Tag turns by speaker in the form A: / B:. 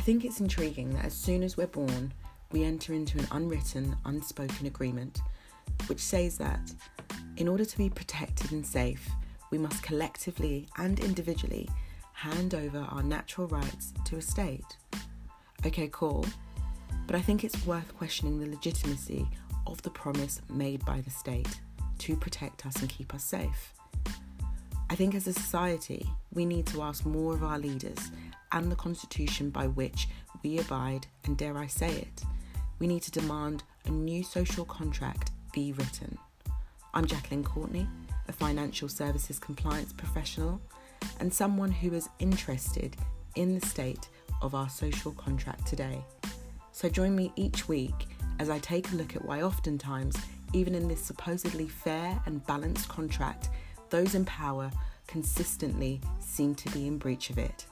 A: I think it's intriguing that as soon as we're born, we enter into an unwritten, unspoken agreement which says that in order to be protected and safe, we must collectively and individually hand over our natural rights to a state. Okay, cool. But I think it's worth questioning the legitimacy of the promise made by the state to protect us and keep us safe. I think as a society, we need to ask more of our leaders and the constitution by which we abide, and dare I say it, we need to demand a new social contract be written. I'm Jacqueline Courtney, a financial services compliance professional and someone who is interested in the state of our social contract today. So join me each week as I take a look at why oftentimes, even in this supposedly fair and balanced contract, those in power consistently seem to be in breach of it.